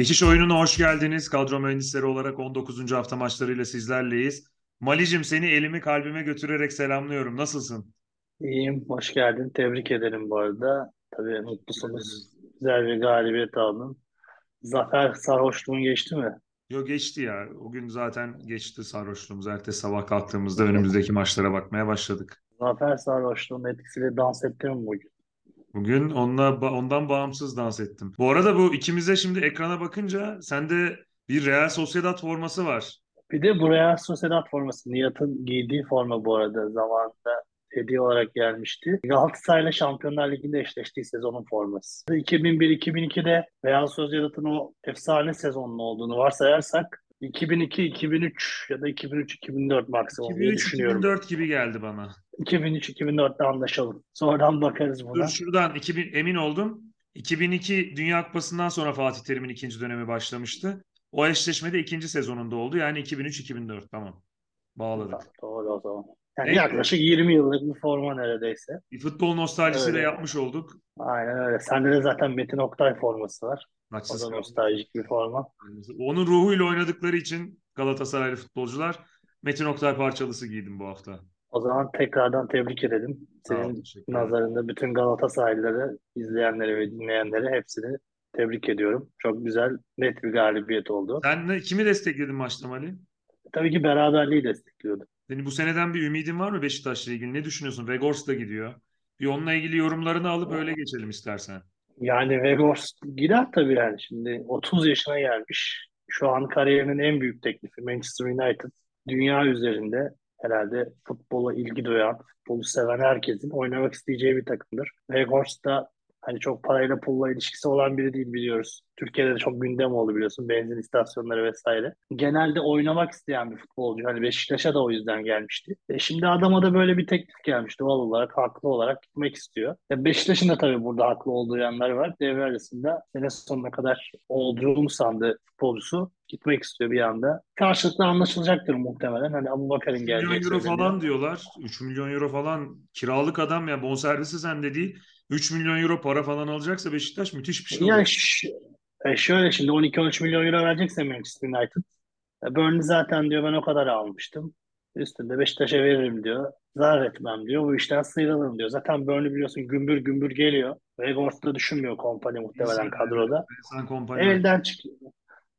Geçiş oyununa hoş geldiniz. Kadro mühendisleri olarak 19. hafta maçlarıyla sizlerleyiz. Malicim seni elimi kalbime götürerek selamlıyorum. Nasılsın? İyiyim, hoş geldin. Tebrik ederim bu arada. Tabii mutlusunuz. Güzel bir galibiyet aldın. Zafer sarhoşluğun geçti mi? Yok geçti ya. O gün zaten geçti sarhoşluğumuz. Ertesi sabah kalktığımızda önümüzdeki maçlara bakmaya başladık. Zafer sarhoşluğun etkisiyle dans ettin mi bugün? Bugün onunla, ondan bağımsız dans ettim. Bu arada bu ikimize şimdi ekrana bakınca sende bir Real Sociedad forması var. Bir de buraya Sociedad forması. Nihat'ın giydiği forma bu arada zamanında hediye olarak gelmişti. Galatasaray'la Şampiyonlar Ligi'nde eşleştiği sezonun forması. 2001-2002'de Real Sociedad'ın o efsane sezonun olduğunu varsayarsak 2002-2003 ya da 2003-2004 maksimum diye düşünüyorum. 2003-2004 gibi geldi bana. 2003-2004'te anlaşalım. Sonradan bakarız buna. Dur şuradan 2000, emin oldum. 2002 Dünya Kupası'ndan sonra Fatih Terim'in ikinci dönemi başlamıştı. O eşleşmede ikinci sezonunda oldu. Yani 2003-2004 tamam. Bağladık. Doğru o zaman. Yani Evet. yaklaşık 20 yıllık bir forma neredeyse. Bir futbol nostaljisi de Öyle. yapmış olduk. Aynen öyle. Sende de zaten Metin Oktay forması var. O Maçsız da kaldık. nostaljik bir forma. Onun ruhuyla oynadıkları için Galatasaraylı futbolcular Metin Oktay parçalısı giydim bu hafta. O zaman tekrardan tebrik edelim. Senin nazarında bütün Galatasaraylıları, izleyenleri ve dinleyenleri hepsini tebrik ediyorum. Çok güzel, net bir galibiyet oldu. Sen ne, kimi destekledin maçta Mali? Tabii ki beraberliği destekliyordu. Senin bu seneden bir ümidin var mı Beşiktaş'la ilgili? Ne düşünüyorsun? Vegors da gidiyor. Bir onunla ilgili yorumlarını alıp öyle geçelim istersen. Yani Vegors gider tabii yani. Şimdi 30 yaşına gelmiş. Şu an kariyerinin en büyük teklifi Manchester United. Dünya üzerinde herhalde futbola ilgi duyan, futbolu seven herkesin oynamak isteyeceği bir takımdır. Vegors da hani çok parayla pulla ilişkisi olan biri değil biliyoruz. Türkiye'de de çok gündem oldu biliyorsun benzin istasyonları vesaire. Genelde oynamak isteyen bir futbolcu. Hani Beşiktaş'a da o yüzden gelmişti. E şimdi adama da böyle bir teklif gelmiş doğal olarak, haklı olarak gitmek istiyor. E Beşiktaş'ın da tabii burada haklı olduğu yanlar var. Devre arasında sene sonuna kadar olduğunu sandığı futbolcusu gitmek istiyor bir anda. Karşılıklı anlaşılacaktır muhtemelen. Hani Abubakar'ın 3 milyon geleceği euro falan diyorlar. 3 milyon euro falan kiralık adam ya bonservisi sende değil. 3 milyon euro para falan alacaksa Beşiktaş müthiş bir şey Yani olur. e şöyle şimdi 12-13 milyon euro verecekse Manchester United. E Burnley zaten diyor ben o kadar almıştım. Üstünde Beşiktaş'a veririm diyor. Zarar etmem diyor. Bu işten sıyrılırım diyor. Zaten Burnley biliyorsun gümbür gümbür geliyor. Vegors'u da düşünmüyor kompanya muhtemelen İnsan- kadroda. İnsan kompanya. Elden çıkıyor.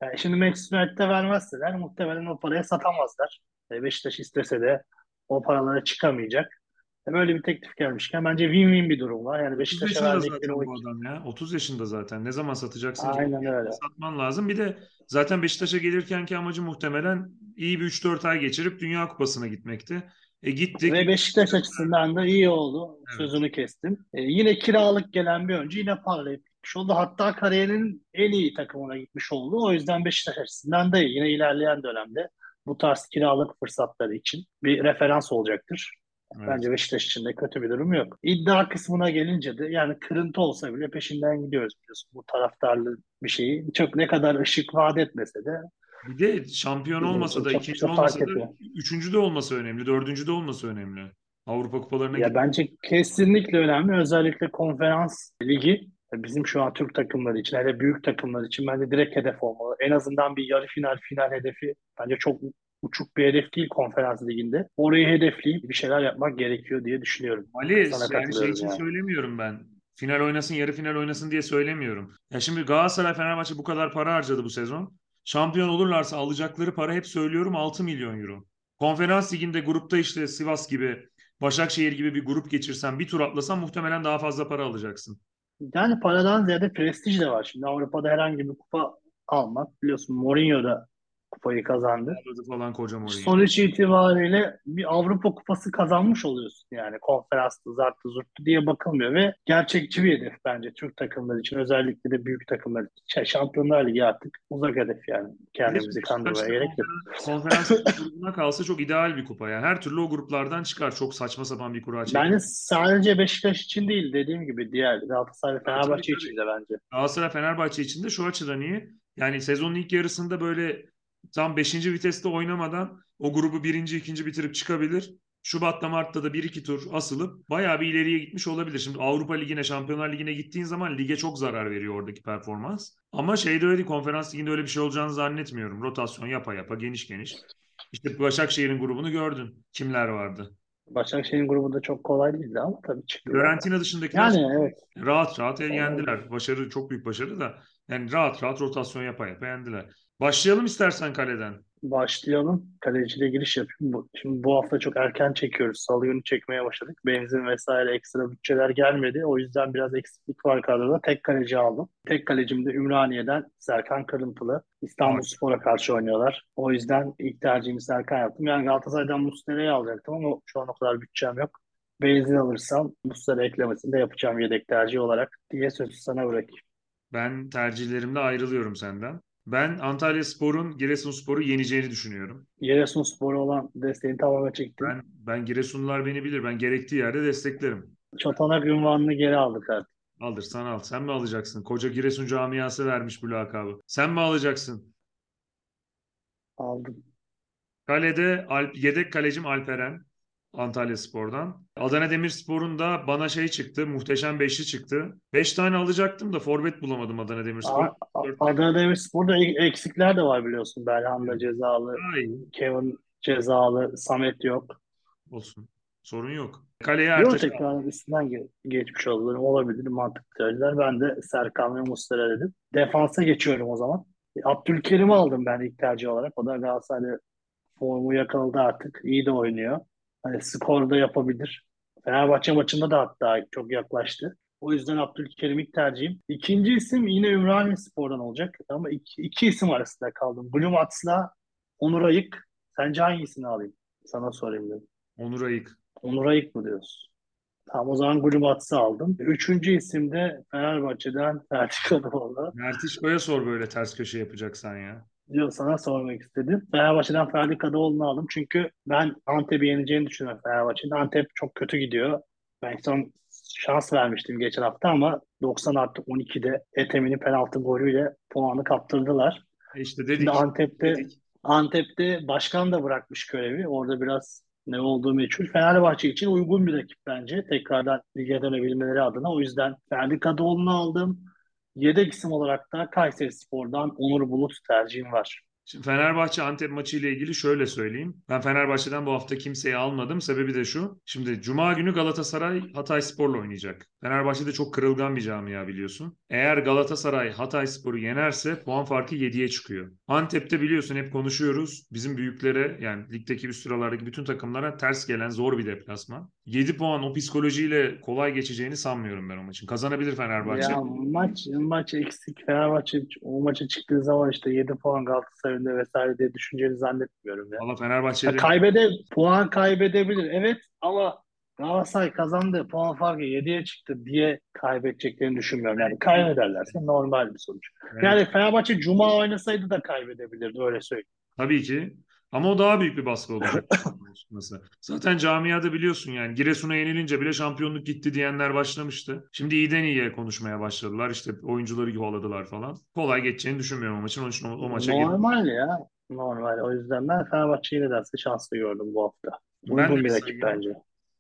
Yani şimdi Manchester United'e vermezseler muhtemelen o paraya satamazlar. E Beşiktaş istese de o paralara çıkamayacak. Böyle bir teklif gelmişken bence win-win bir durum var. Yani 30 Beşiktaş'a verdikleri o adam ya. 30 yaşında zaten. Ne zaman satacaksın ki? Aynen öyle. Satman lazım. Bir de zaten Beşiktaş'a gelirkenki amacı muhtemelen iyi bir 3-4 ay geçirip Dünya Kupası'na gitmekti. E gittik. Ve Beşiktaş açısından da iyi oldu. Evet. Sözünü kestim. E, yine kiralık gelen bir oyuncu yine parlayıp gitmiş oldu. Hatta kariyerinin en iyi takımına gitmiş oldu. O yüzden Beşiktaş açısından da iyi. Yine ilerleyen dönemde bu tarz kiralık fırsatları için bir referans olacaktır. Evet. Bence Beşiktaş için de kötü bir durum yok. İddia kısmına gelince de yani kırıntı olsa bile peşinden gidiyoruz biliyorsun. Bu taraftarlı bir şeyi. Çok ne kadar ışık vaat etmese de Bir de şampiyon olmasa da, ikinci olmasa da, etmiyor. üçüncü de olması önemli, dördüncü de olması önemli. Avrupa kupalarına Ya git. bence kesinlikle önemli. Özellikle konferans ligi bizim şu an Türk takımları için, hele büyük takımlar için bence direkt hedef olmalı. En azından bir yarı final, final hedefi bence çok uçuk bir hedef değil konferans liginde. Orayı hedefleyip bir şeyler yapmak gerekiyor diye düşünüyorum. Ali Sana yani şey için yani. söylemiyorum ben. Final oynasın, yarı final oynasın diye söylemiyorum. Ya şimdi Galatasaray, Fenerbahçe bu kadar para harcadı bu sezon. Şampiyon olurlarsa alacakları para hep söylüyorum 6 milyon euro. Konferans liginde grupta işte Sivas gibi, Başakşehir gibi bir grup geçirsen, bir tur atlasan muhtemelen daha fazla para alacaksın. Yani paradan ziyade prestij de var. Şimdi Avrupa'da herhangi bir kupa almak biliyorsun Mourinho da kupayı kazandı. Falan koca Mourinho. Sonuç itibariyle bir Avrupa Kupası kazanmış oluyorsun yani konferanstı, zarttı, zurttu diye bakılmıyor ve gerçekçi bir hedef bence Türk takımları için özellikle de büyük takımlar için. Şey, Şampiyonlar Ligi artık uzak hedef yani kendimizi kandırmaya gerek yok. Konferans grubuna kalsa çok ideal bir kupa. Yani her türlü o gruplardan çıkar. Çok saçma sapan bir kura çekilir. Bence sadece Beşiktaş için değil dediğim gibi diğer Galatasaray Fenerbahçe için de bence. Galatasaray Fenerbahçe için de şu açıdan iyi. Yani sezonun ilk yarısında böyle tam 5. viteste oynamadan o grubu birinci, ikinci bitirip çıkabilir. Şubat'ta Mart'ta da 1-2 tur asılıp bayağı bir ileriye gitmiş olabilir. Şimdi Avrupa Ligi'ne, Şampiyonlar Ligi'ne gittiğin zaman lige çok zarar veriyor oradaki performans. Ama şeyde öyle değil, Konferans Ligi'nde öyle bir şey olacağını zannetmiyorum. Rotasyon yapa yapa, geniş geniş. İşte Başakşehir'in grubunu gördün. Kimler vardı? Başakşehir'in grubu da çok kolay değildi ama tabii çıktılar. Fiorentina dışındakiler Yani evet. rahat rahat yendiler. Başarı çok büyük başarı da. Yani rahat rahat rotasyon yapa yapa yendiler. Başlayalım istersen kaleden. Başlayalım. Kaleciyle giriş yapayım. Bu- Şimdi bu hafta çok erken çekiyoruz. Salı günü çekmeye başladık. Benzin vesaire ekstra bütçeler gelmedi. O yüzden biraz eksiklik var kadroda. Tek kaleci aldım. Tek kalecim de Ümraniye'den Serkan Kırıntılı. İstanbulspor'a karşı oynuyorlar. O yüzden ilk tercihimi Serkan yaptım. Yani Galatasaray'dan Muslera'yı alacaktım ama şu an o kadar bütçem yok. Benzin alırsam Muslera eklemesini de yapacağım yedek tercih olarak diye sözü sana bırakayım. Ben tercihlerimde ayrılıyorum senden. Ben Antalya Spor'un Giresunspor'u yeneceğini düşünüyorum. Giresunspor'a olan desteğini tamamen çektim. Ben ben Giresunlular beni bilir. Ben gerektiği yerde desteklerim. Çotanak ünvanını geri aldık artık. Alırsan al. Sen mi alacaksın? Koca Giresun camiası vermiş bu lakabı. Sen mi alacaksın? Aldım. Kalede Alp, yedek kalecim Alperen. Antalya Spor'dan. Adana Demirspor'un da bana şey çıktı. Muhteşem beşli çıktı. Beş tane alacaktım da forvet bulamadım Adana Demirspor. A- Adana Demirspor'da eksikler de var biliyorsun. Belhanda cezalı, iyi. Kevin cezalı, Samet yok. Olsun. Sorun yok. Kaleye Yok Ertaş tekrar üstünden ge- geçmiş olabilir. Olabilir mantıklı tercihler. Ben de Serkan ve Muslera dedim. Defansa geçiyorum o zaman. Abdülkerim'i aldım ben ilk tercih olarak. O da Galatasaray'da formu yakaladı artık. İyi de oynuyor. Hani skor da yapabilir. Fenerbahçe maçında da hatta çok yaklaştı. O yüzden Abdülkerim ilk tercihim. İkinci isim yine Ümraniye Spor'dan olacak. Ama iki, iki isim arasında kaldım. Blum Ats'la Onur Ayık. Sence hangisini alayım? Sana sorayım dedim. Onur Ayık. Onur Ayık mı diyorsun? Tamam o zaman Gulubats'ı aldım. Üçüncü isim de Fenerbahçe'den Ferdi Kadıoğlu. Mert İşko'ya sor böyle ters köşe yapacaksan ya. Sana sormak istedim. Fenerbahçe'den Ferdi Kadıoğlu'nu aldım. Çünkü ben Antep'i yeneceğini düşünüyorum Fenerbahçe'nin. Antep çok kötü gidiyor. Ben son şans vermiştim geçen hafta ama 90 artı 12'de Etem'in penaltı golüyle puanı kaptırdılar. E işte dedik. Şimdi Antep'te dedik. Antep'te başkan da bırakmış görevi. Orada biraz ne olduğu meçhul. Fenerbahçe için uygun bir rakip bence. Tekrardan lige dönebilmeleri adına. O yüzden Ferdi Kadıoğlu'nu aldım. Yedek isim olarak da Kayseri Spor'dan Onur Bulut tercihim var. Şimdi Fenerbahçe Antep maçı ile ilgili şöyle söyleyeyim. Ben Fenerbahçe'den bu hafta kimseyi almadım. Sebebi de şu. Şimdi Cuma günü Galatasaray Hatayspor'la oynayacak. Fenerbahçe de çok kırılgan bir camia biliyorsun. Eğer Galatasaray Hatayspor'u yenerse puan farkı 7'ye çıkıyor. Antep'te biliyorsun hep konuşuyoruz. Bizim büyüklere yani ligdeki üst sıralardaki bütün takımlara ters gelen zor bir deplasman. 7 puan o psikolojiyle kolay geçeceğini sanmıyorum ben o maçın. Kazanabilir Fenerbahçe. Ya maç maç eksik. Fenerbahçe o maça çıktığı zaman işte 7 puan Galatasaray'ın da vesaire diye düşüneceğini zannetmiyorum ya. Valla Ya Fenerbahçe'de kaybede puan kaybedebilir evet ama Galatasaray kazandı puan farkı 7'ye çıktı diye kaybedeceklerini düşünmüyorum. Yani kaybederlerse normal bir sonuç. Evet. Yani Fenerbahçe Cuma oynasaydı da kaybedebilirdi öyle söyleyeyim. Tabii ki. Ama o daha büyük bir baskı olacak. Zaten camiada biliyorsun yani Giresun'a yenilince bile şampiyonluk gitti diyenler başlamıştı. Şimdi iyiden iyiye konuşmaya başladılar. İşte oyuncuları yuvaladılar falan. Kolay geçeceğini düşünmüyorum o maçın. Onun için o, o maça girdim. Normal ya. Normal. O yüzden ben Fenerbahçe'yi nedense şanslı gördüm bu hafta. Ben Uygun de bir rakip bence.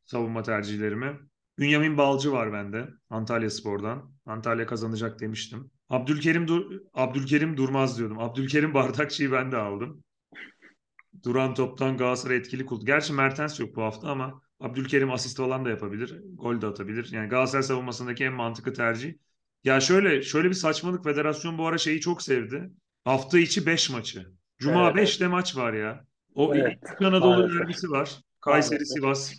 savunma tercihlerimi. Bünyamin Balcı var bende. Antalya Spor'dan. Antalya kazanacak demiştim. Abdülkerim Dur Abdülkerim Durmaz diyordum. Abdülkerim Bardakçı'yı ben de aldım. Duran toptan Galatasaray etkili kullandı. Gerçi Mertens yok bu hafta ama Abdülkerim asist falan da yapabilir. Gol de atabilir. Yani Galatasaray savunmasındaki en mantıklı tercih. Ya şöyle şöyle bir saçmalık. Federasyon bu ara şeyi çok sevdi. Hafta içi 5 maçı. Cuma Evet. 5'te maç var ya. O Evet, İç Anadolu derbisi var. Kayseri. Sivas.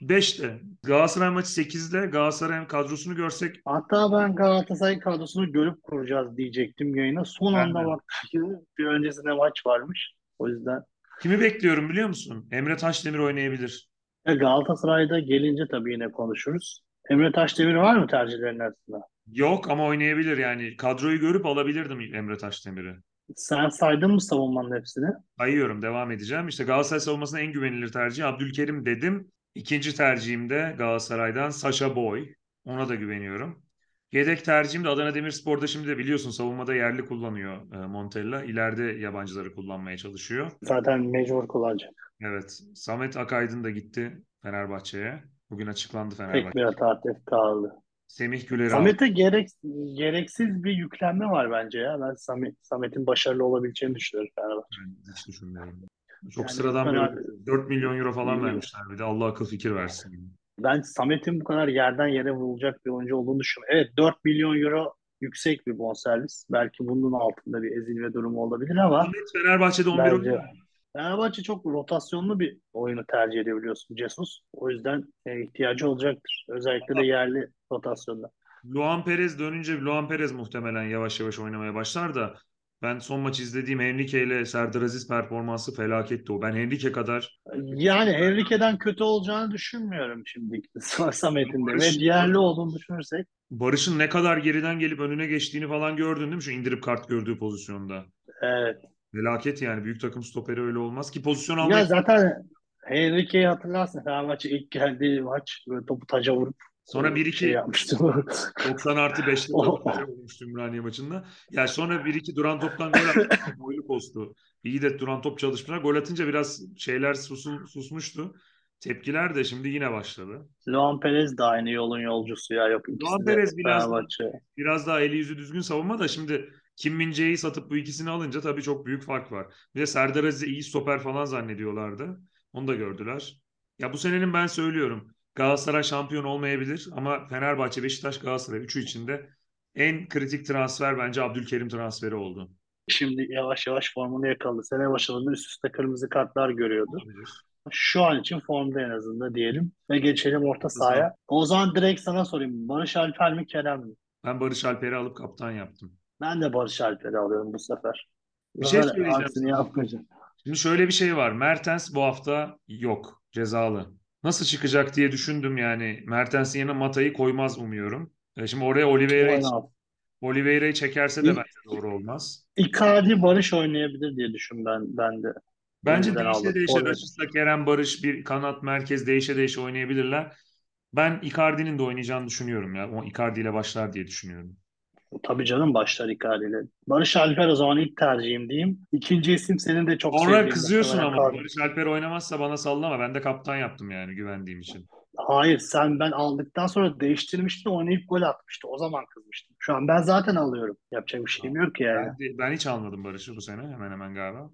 5'te. Galatasaray maçı 8'de. Galatasaray'ın kadrosunu görsek Hatta ben Galatasaray kadrosunu görüp kuracağız diyecektim yayına. Son Ben anda de. baktım ki bir öncesinde maç varmış. O yüzden kimi bekliyorum biliyor musun? Emre Taşdemir oynayabilir. e, Galatasaray'da gelince tabii yine konuşuruz. Emre Taşdemir var mı tercihlerin arasında? Yok ama oynayabilir yani. Kadroyu görüp alabilirdim Emre Taşdemir'i. Sen saydın mı savunmanın hepsini? Sayıyorum devam edeceğim. İşte Galatasaray savunmasının en güvenilir tercihi Abdülkerim dedim. İkinci tercihim de Galatasaray'dan Sasha Boy. Ona da güveniyorum. Yedek tercihim de Adana Demirspor'da şimdi de biliyorsun savunmada yerli kullanıyor e, Montella. İleride yabancıları kullanmaya çalışıyor. Zaten mecbur kullanacak. Evet. Samet Akaydın da gitti Fenerbahçe'ye. Bugün açıklandı Fenerbahçe. bir alternatif kaldı. Semih Güler'i. Samet'e gerek, gereksiz bir yüklenme var bence ya. Ben Samet, Samet'in başarılı olabileceğini düşünüyorum Fenerbahçe. Ben hiç düşünmüyorum. Çok Yani sıradan bir 4 milyon euro falan vermişler bir de Allah akıl fikir versin. Ben Samet'in bu kadar yerden yere vurulacak bir oyuncu olduğunu düşünüyorum. Evet 4 milyon euro yüksek bir bonservis. Belki bunun altında bir ezilme durumu olabilir ama Samet Fenerbahçe'de 11 Bence. oynuyor. Fenerbahçe çok rotasyonlu bir oyunu tercih ediyor biliyorsun Jesus. O yüzden e, ihtiyacı olacaktır. Özellikle de yerli rotasyonda. Luan Perez dönünce Luan Perez muhtemelen yavaş yavaş oynamaya başlar da ben son maç izlediğim Henrique ile Serdar Aziz performansı felaketti o. Ben Henrique kadar Yani Henrique'den kötü olacağını düşünmüyorum şimdi Samet'in de. Ve yerli olduğunu düşünürsek Barış'ın ne kadar geriden gelip önüne geçtiğini falan gördün değil mi? Şu indirip kart gördüğü pozisyonda. evet. Felaket yani. Büyük takım stoperi öyle olmaz ki pozisyon Ya almaya zaten Henrique'yi hatırlarsın. Fenerbahçe ilk geldiği maç böyle topu taca vurup sonra e, 1-2 şey yapmıştı. 90 artı 5'te O- olmuştu Ümraniye maçında. Yani sonra 1-2 duran toptan gol attı. Boylu postu. İyi de duran top çalışmışlar. Gol atınca biraz şeyler susun, susmuştu. Tepkiler de şimdi yine başladı. Luan Perez de aynı yolun yolcusu ya. Yok Luan Perez biraz- Fenerbahçe. Biraz daha eli yüzü düzgün savunma da şimdi Kim Min-jae'yi satıp bu ikisini alınca tabii çok büyük fark var. Bir de Serdar Aziz'i iyi stoper falan zannediyorlardı. Onu da gördüler. Ya bu senenin ben söylüyorum Galatasaray şampiyon olmayabilir ama Fenerbahçe, Beşiktaş, Galatasaray üçü içinde en kritik transfer bence Abdülkerim transferi oldu. Şimdi yavaş yavaş formunu yakaladı. Sene başlarında üst üste kırmızı kartlar görüyordu. Olabilir. Şu an için formda en azından diyelim. Ve geçelim orta sahaya. O zaman direkt sana sorayım. Barış Alper mi Kerem mi? Ben Barış Alper'i alıp kaptan yaptım. Ben de Barış Alper'i alıyorum bu sefer. Bir şey söyleyeceğim aksini yapmayacağım. Şimdi şöyle bir şey var. Mertens bu hafta yok. Cezalı. Nasıl çıkacak diye düşündüm yani. Mertens'in yerine Mata'yı koymaz umuyorum. E şimdi oraya Oliveira'yı. Oliveira'yı çekerse de bence doğru olmaz. Icardi Barış oynayabilir diye düşün ben, ben de. Bence Yeniden değişe aldım. değişe. Rashica, Kerem Barış bir kanat merkez değişe değişe oynayabilirler. Ben Icardi'nin de oynayacağını düşünüyorum ya. O Icardi ile başlar diye düşünüyorum. Tabii canım başlar Icardi ile. Barış Alper o zaman ilk tercihim diyeyim. İkinci isim senin de çok Sonra sevdiğin. kızıyorsun ama Icardi. Barış Alper oynamazsa bana sallama. Ben de kaptan yaptım yani güvendiğim için. Hayır sen ben aldıktan sonra değiştirmiştin oynayıp gol atmıştı. O zaman kızmıştım. Şu an ben zaten alıyorum. Yapacak bir şeyim yok ki yani. Ben, ben hiç almadım Barış'ı bu sene hemen hemen galiba.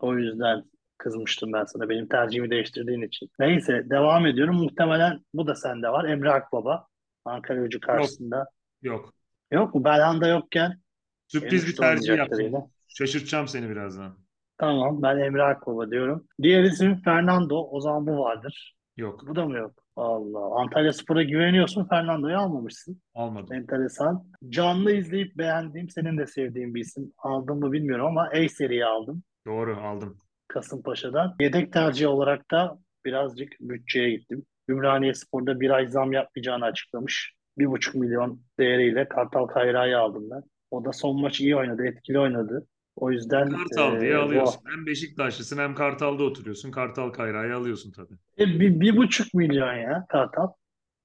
O yüzden kızmıştım ben sana benim tercihimi değiştirdiğin için. Neyse devam ediyorum. Muhtemelen bu da sende var. Emre Akbaba. Ankara Gücü karşısında. Yok. Yok mu? Belhanda yokken Sürpriz bir tercih oynayacaktır yaptım. Şaşırtacağım seni birazdan. Tamam ben Emre Akbaba diyorum. Diğer isim Fernando. O zaman bu vardır. Yok. Bu da mı yok? Allah. Antalya Spor'a güveniyorsun. Fernando'yu almamışsın. Almadım. Enteresan. Canlı izleyip beğendiğim, senin de sevdiğin bir isim. Aldım mı bilmiyorum ama A seriyi aldım. Doğru aldım. Kasımpaşa'dan. Yedek tercih olarak da birazcık bütçeye gittim. Ümraniye Spor'da bir ay zam yapmayacağını açıklamış. Bir buçuk milyon değeriyle Kartal Kayra'yı aldım ben. O da son maç iyi oynadı, etkili oynadı. O yüzden Kartal e, diye bu alıyorsun. Hem Beşiktaşlısın hem Kartal'da oturuyorsun. Kartal Kayra'yı alıyorsun tabii. E, bir, bir buçuk milyon ya Kartal.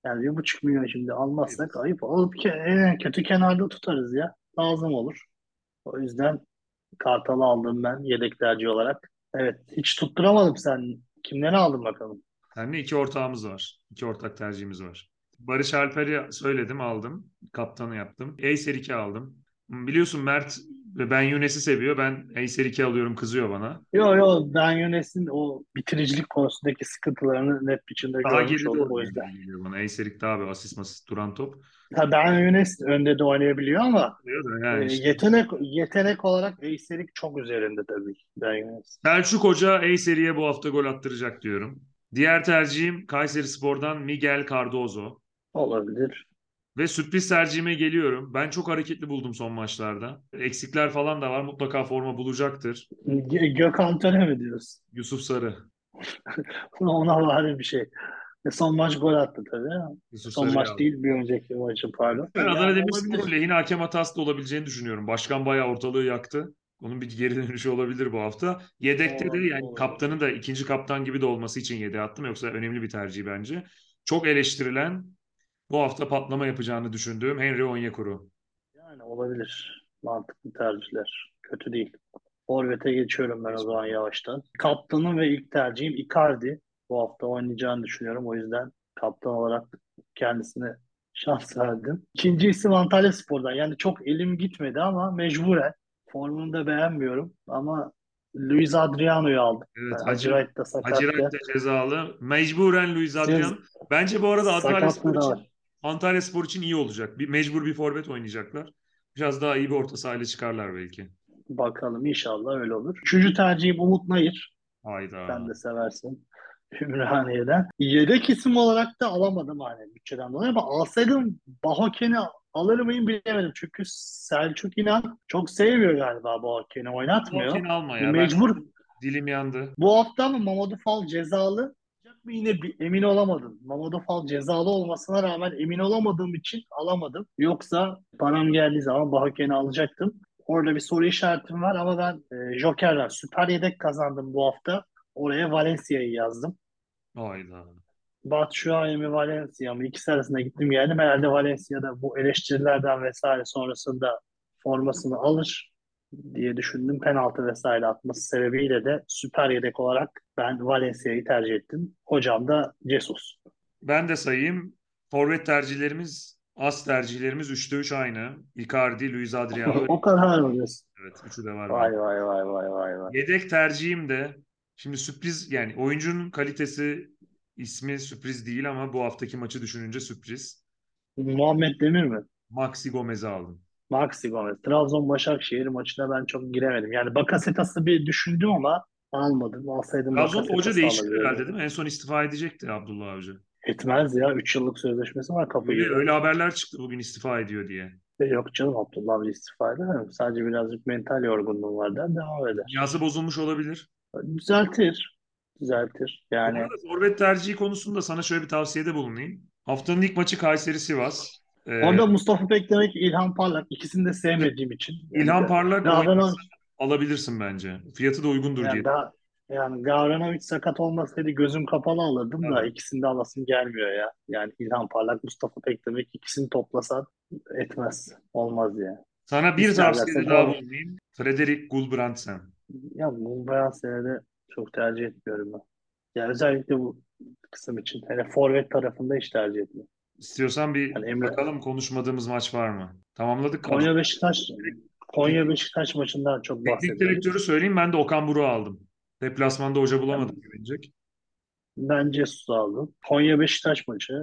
Yani bir buçuk milyon şimdi almazsak ayıp. Alıp ke- en kötü kenarda tutarız ya. Lazım olur. O yüzden Kartal'ı aldım ben yedek tercih olarak. Evet hiç tutturamadım sen. Kimleri aldın bakalım? Seninle iki ortağımız var. İki ortak tercihimiz var. Barış Alper'i söyledim aldım. Kaptanı yaptım. Acer 2 aldım. Biliyorsun Mert ve Ben Yunes'i seviyor. Ben Acer 2 alıyorum kızıyor bana. Yo yo Ben Yunus'un o bitiricilik konusundaki sıkıntılarını net biçimde Daha görmüş olduk o yüzden. bana. Acer 2 daha bir asist masist duran top. Ha, Ben Yunus önde de oynayabiliyor ama da e, yani işte. yetenek yetenek olarak Eyserik çok üzerinde tabii Ben Yunus. Selçuk Hoca Acer'iye bu hafta gol attıracak diyorum. Diğer tercihim Kayserispor'dan Miguel Cardozo. Olabilir. Ve sürpriz tercihime geliyorum. Ben çok hareketli buldum son maçlarda. Eksikler falan da var. Mutlaka forma bulacaktır. Gö- Gökhan Töre mi diyorsun? Yusuf Sarı. Ona var bir şey. E, son maç gol attı tabii. Yusuf Son Sarı'yı maç aldım. değil bir önceki maçı pardon. Ben Yani Adana Demirspor'un olabilir. lehine hakem hatası da olabileceğini düşünüyorum. Başkan bayağı ortalığı yaktı. Onun bir geri dönüşü olabilir bu hafta. Yedekte de yani olabilir. kaptanın da ikinci kaptan gibi de olması için yedeğe attım. Yoksa önemli bir tercih bence. Çok eleştirilen bu hafta patlama yapacağını düşündüğüm Henry Onyekuru. Yani olabilir. Mantıklı tercihler. Kötü değil. Forvet'e geçiyorum ben o zaman yavaştan. Kaptanım ve ilk tercihim Icardi. Bu hafta oynayacağını düşünüyorum. O yüzden kaptan olarak kendisine şans verdim. İkinci isim Antalya Spor'dan. Yani çok elim gitmedi ama mecburen. Formunu da beğenmiyorum ama Luis Adriano'yu aldım. Evet, Yani Hacı, Hacı da cezalı. Mecburen Luis Adrian. Bence bu arada da için var. Antalya Spor için iyi olacak. Bir mecbur bir forvet oynayacaklar. Biraz daha iyi bir orta sahayla çıkarlar belki. Bakalım inşallah öyle olur. Üçüncü tercihim Umut Nayır. Hayda. Sen de seversin. Ümraniye'den. Yedek isim olarak da alamadım hani bütçeden dolayı ama alsaydım Bahoken'i alır mıyım bilemedim. Çünkü Selçuk İnan çok sevmiyor galiba Bahoken'i oynatmıyor. Volkan alma ya. Mecbur. Ben dilim yandı. Bu hafta ama Mamadou Fall cezalı. Mı Yine bir, emin olamadım. Mamadou Fall cezalı olmasına rağmen emin olamadığım için alamadım. Yoksa param geldiği zaman Bahoken'i alacaktım. Orada bir soru işaretim var ama ben e, Joker'den süper yedek kazandım bu hafta. Oraya Valencia'yı yazdım. Hayda. Batshuayi mi Valencia mı ikisi arasında gittim geldim. Herhalde Valencia'da bu eleştirilerden vesaire sonrasında formasını alır diye düşündüm. Penaltı vesaire atması sebebiyle de süper yedek olarak ben Valencia'yı tercih ettim. Hocam da Jesus. Ben de sayayım. Forvet tercihlerimiz, as tercihlerimiz 3'te 3 aynı. Icardi, Luis Adriano. o kadar mı diyorsun? Evet, üçü de var. Vay vay vay vay vay vay. Yedek tercihim de şimdi sürpriz yani oyuncunun kalitesi ismi sürpriz değil ama bu haftaki maçı düşününce sürpriz. Muhammed Demir mi? Maxi Gomez'i aldım. Maxi Gomez. Trabzon Başakşehir maçına ben çok giremedim. Yani Bakasetas'ı bir düşündüm ama almadım. Alsaydım Trabzon hoca değişti herhalde değil mi? En son istifa edecekti Abdullah Avcı. Etmez ya. 3 yıllık sözleşmesi var kapı Öyle, öyle haberler çıktı bugün istifa ediyor diye. E, Yok canım Abdullah bir istifa eder. Sadece birazcık mental yorgunluğu var der devam eder. Dünyası bozulmuş olabilir. Düzeltir. Düzeltir. Yani forvet tercihi konusunda sana şöyle bir tavsiyede bulunayım. Haftanın ilk maçı Kayseri Sivas. Ee, orada Mustafa Beklemek, İlhan Parlak ikisini de sevmediğim için. İlhan Parlak Gavranovic, alabilirsin bence. Fiyatı da uygundur diye. yani, daha, yani Gavranovic sakat olmasaydı gözüm kapalı alırdım da Evet. ikisini de alasım gelmiyor ya. Yani İlhan Parlak, Mustafa Beklemek ikisini toplasan etmez. Olmaz ya. Sana bir tavsiyede daha bulunayım. Frederik Gulbrandsen. Ya bu beyaz senede çok tercih etmiyorum ben. Yani özellikle bu kısım için. Hani forvet tarafında hiç tercih etmiyorum. İstiyorsan bir Yani Emre- bakalım konuşmadığımız maç var mı? Tamamladık. Konya Beşiktaş Konya Beşiktaş maçından çok Teknik bahsediyoruz. direktörü söyleyeyim ben de Okan Buruk'u aldım. Deplasmanda hoca bulamadım güvenecek. Ben Cesus'u aldım. Konya Beşiktaş maçı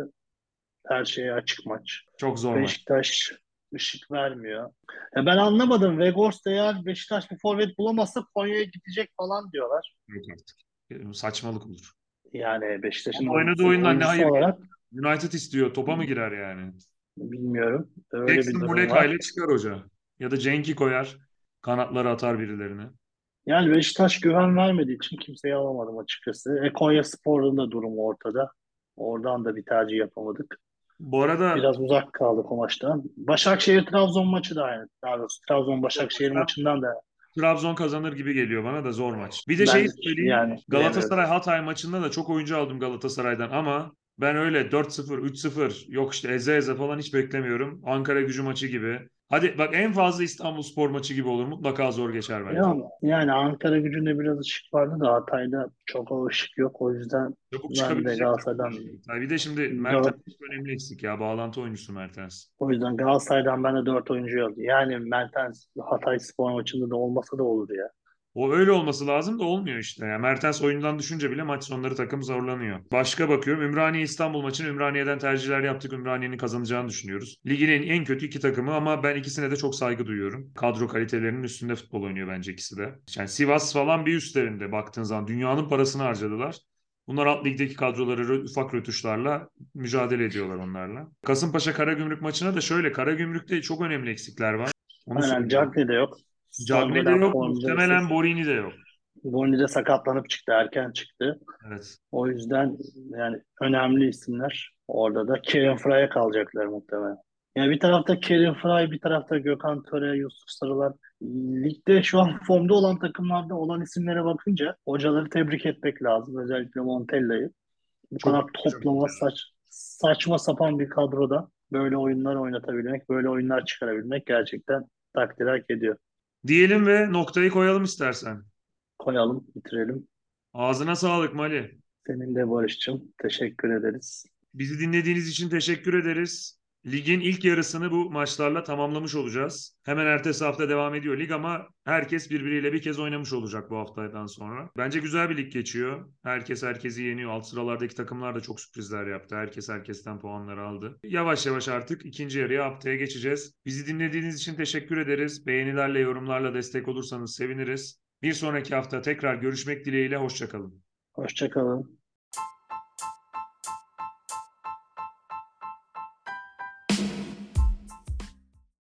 her şeye açık maç. Çok zor maç. Beşiktaş ışık vermiyor. Ya ben anlamadım. Vegors eğer Beşiktaş bir forvet bulamazsa Konya'ya gidecek falan diyorlar. Yok artık. E, Saçmalık olur. Yani Beşiktaş'ın oynadığı oyundan ne hayır? olarak United istiyor. Topa mı girer yani? bilmiyorum. Öyle Jackson Muleka ile çıkar hoca. Ya da Cenk'i koyar. Kanatları atar birilerine. Yani Beşiktaş güven vermediği için kimseyi alamadım açıkçası. E, Konya Spor'un da durumu ortada. Oradan da bir tercih yapamadık. Bu arada Biraz uzak kaldık o maçtan. Başakşehir-Trabzon maçı da aynı. Daha doğrusu Trabzon-Başakşehir Ben- maçından da Trabzon kazanır gibi geliyor bana da zor maç. Bir de Ben- şey söyleyeyim. yani Galatasaray Hatay maçında da çok oyuncu aldım Galatasaray'dan ama ben öyle 4-0, 3-0 yok işte eze eze falan hiç beklemiyorum. Ankara gücü maçı gibi. Hadi bak en fazla İstanbul Spor maçı gibi olur. Mutlaka zor geçer bence. Ya, yani Ankara gücünde biraz ışık vardı da Hatay'da çok o ışık yok. O yüzden Çabuk ben de. Galatasaray'dan Bir de şimdi Mertens önemli eksik ya. Bağlantı oyuncusu Mertens. o yüzden Galatasaray'dan ben de 4 oyuncu aldım. Yani Mertens Hatay Spor maçında da olmasa da olur ya. O öyle olması lazım da olmuyor işte. Yani Mertens oyundan düşünce bile maç sonları takım zorlanıyor. Başka bakıyorum. Ümraniye İstanbul maçını Ümraniye'den tercihler yaptık. Ümraniye'nin kazanacağını düşünüyoruz. Ligin en, en kötü iki takımı ama ben ikisine de çok saygı duyuyorum. Kadro kalitelerinin üstünde futbol oynuyor bence ikisi de. Yani Sivas falan bir üstlerinde baktığın zaman dünyanın parasını harcadılar. Bunlar alt ligdeki kadroları ufak rötuşlarla mücadele ediyorlar onlarla. Kasımpaşa Karagümrük maçına da şöyle Karagümrük'te çok önemli eksikler var. Onu Aynen. Cagney de yok. Cagney de Sonradan yok. Muhtemelen Borini de yok. Boni de sakatlanıp çıktı. Erken çıktı. Evet. O yüzden yani önemli isimler. Orada da Kevin Fry'a kalacaklar muhtemelen. Yani bir tarafta Kevin Fry, bir tarafta Gökhan Töre, Yusuf Sarılar. Ligde şu an formda olan takımlarda olan isimlere bakınca hocaları tebrik etmek lazım. Özellikle Montella'yı. Bu Çok- kadar toplama saç, saçma sapan bir kadroda böyle oyunlar oynatabilmek, böyle oyunlar çıkarabilmek gerçekten takdir hak ediyor. Diyelim ve noktayı koyalım istersen. Koyalım, bitirelim. Ağzına sağlık Mali. Senin de Barış'cığım teşekkür ederiz. Bizi dinlediğiniz için teşekkür ederiz. Ligin ilk yarısını bu maçlarla tamamlamış olacağız. Hemen ertesi hafta devam ediyor lig ama herkes birbiriyle bir kez oynamış olacak bu haftadan sonra. Bence güzel bir lig geçiyor. Herkes herkesi yeniyor. Alt sıralardaki takımlar da çok sürprizler yaptı. Herkes herkesten puanları aldı. Yavaş yavaş artık ikinci yarıya haftaya geçeceğiz. Bizi dinlediğiniz için teşekkür ederiz. Beğenilerle, yorumlarla destek olursanız seviniriz. Bir sonraki hafta tekrar görüşmek dileğiyle. Hoşçakalın. Hoşçakalın.